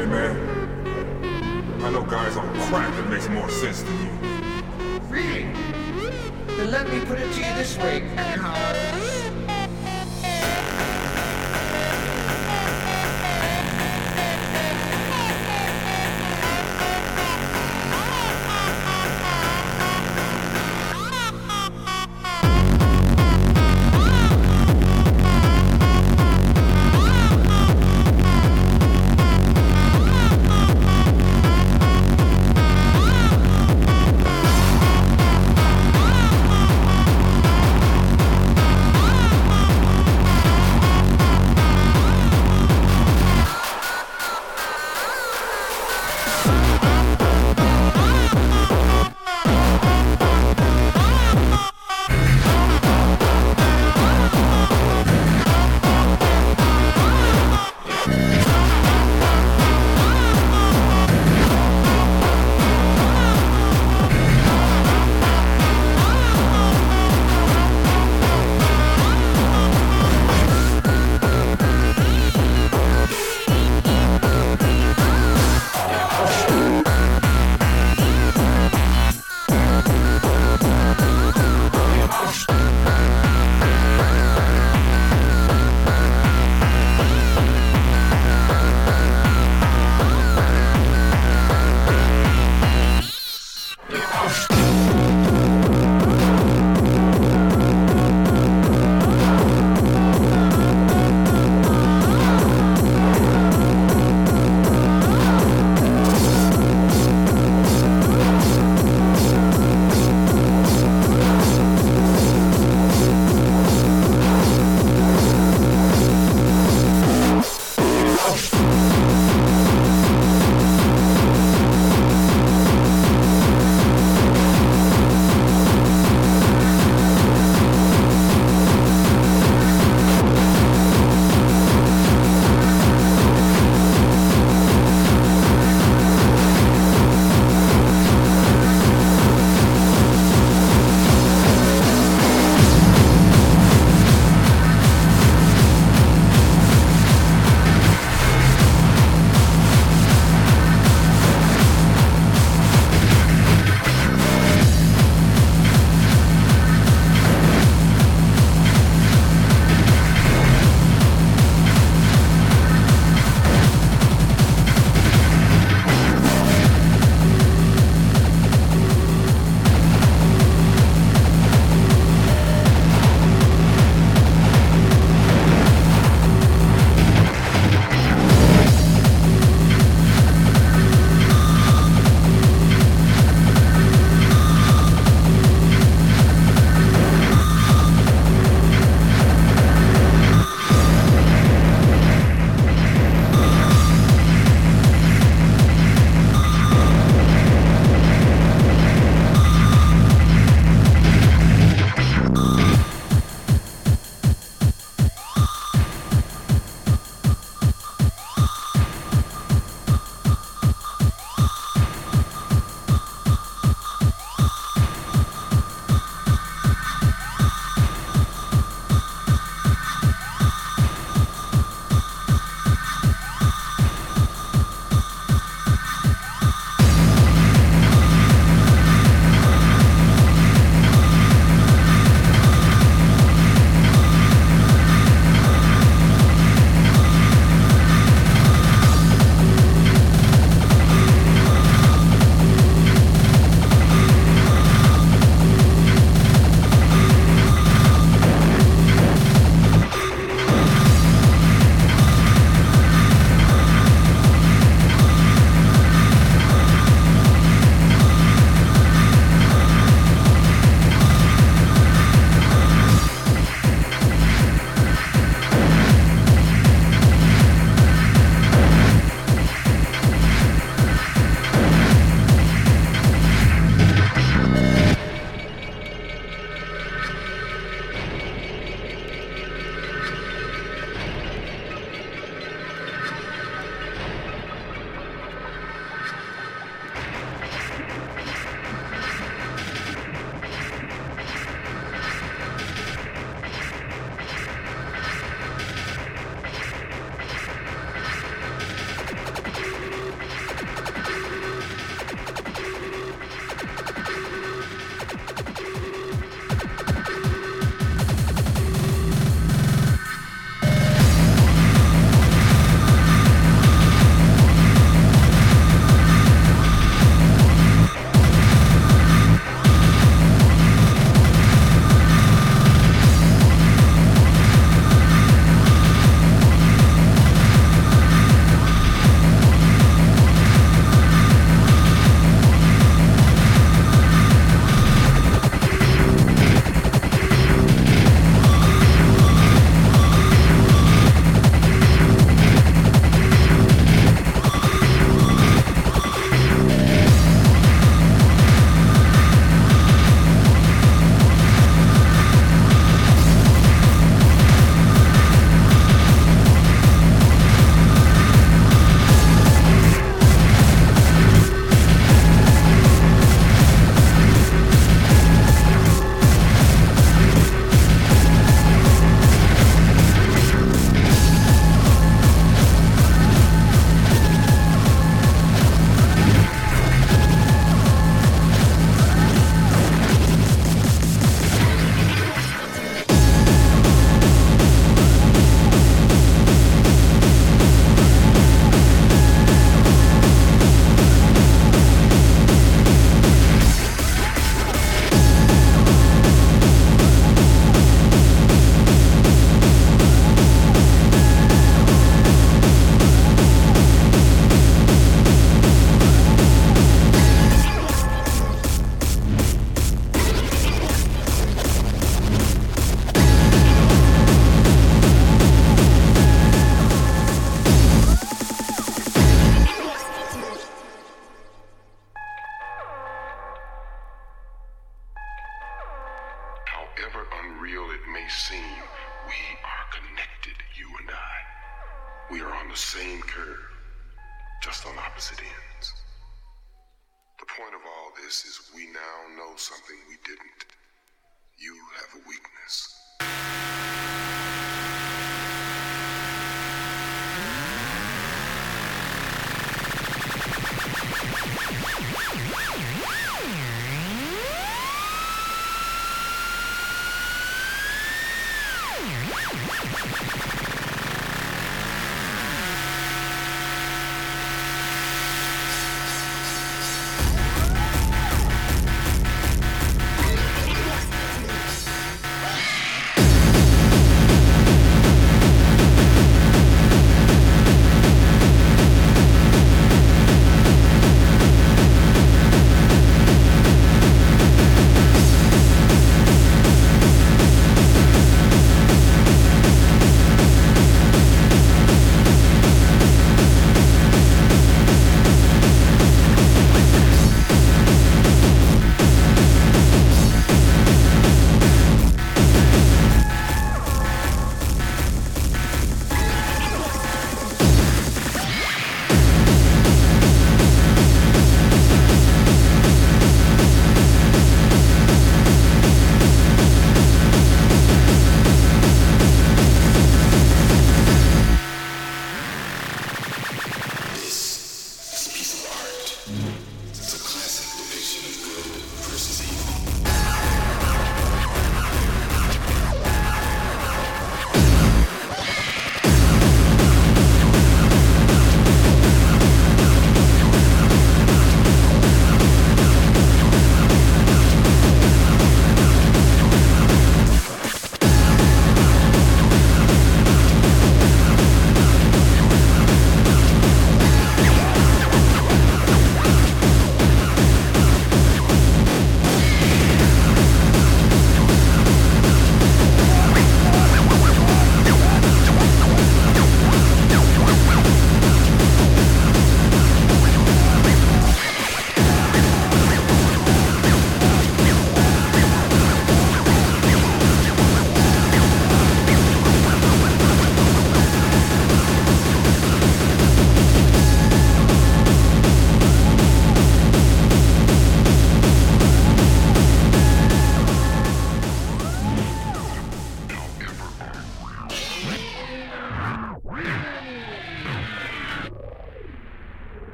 Hey man, I know guys on crack that makes more sense than you. Really? Then let me put it to you this way.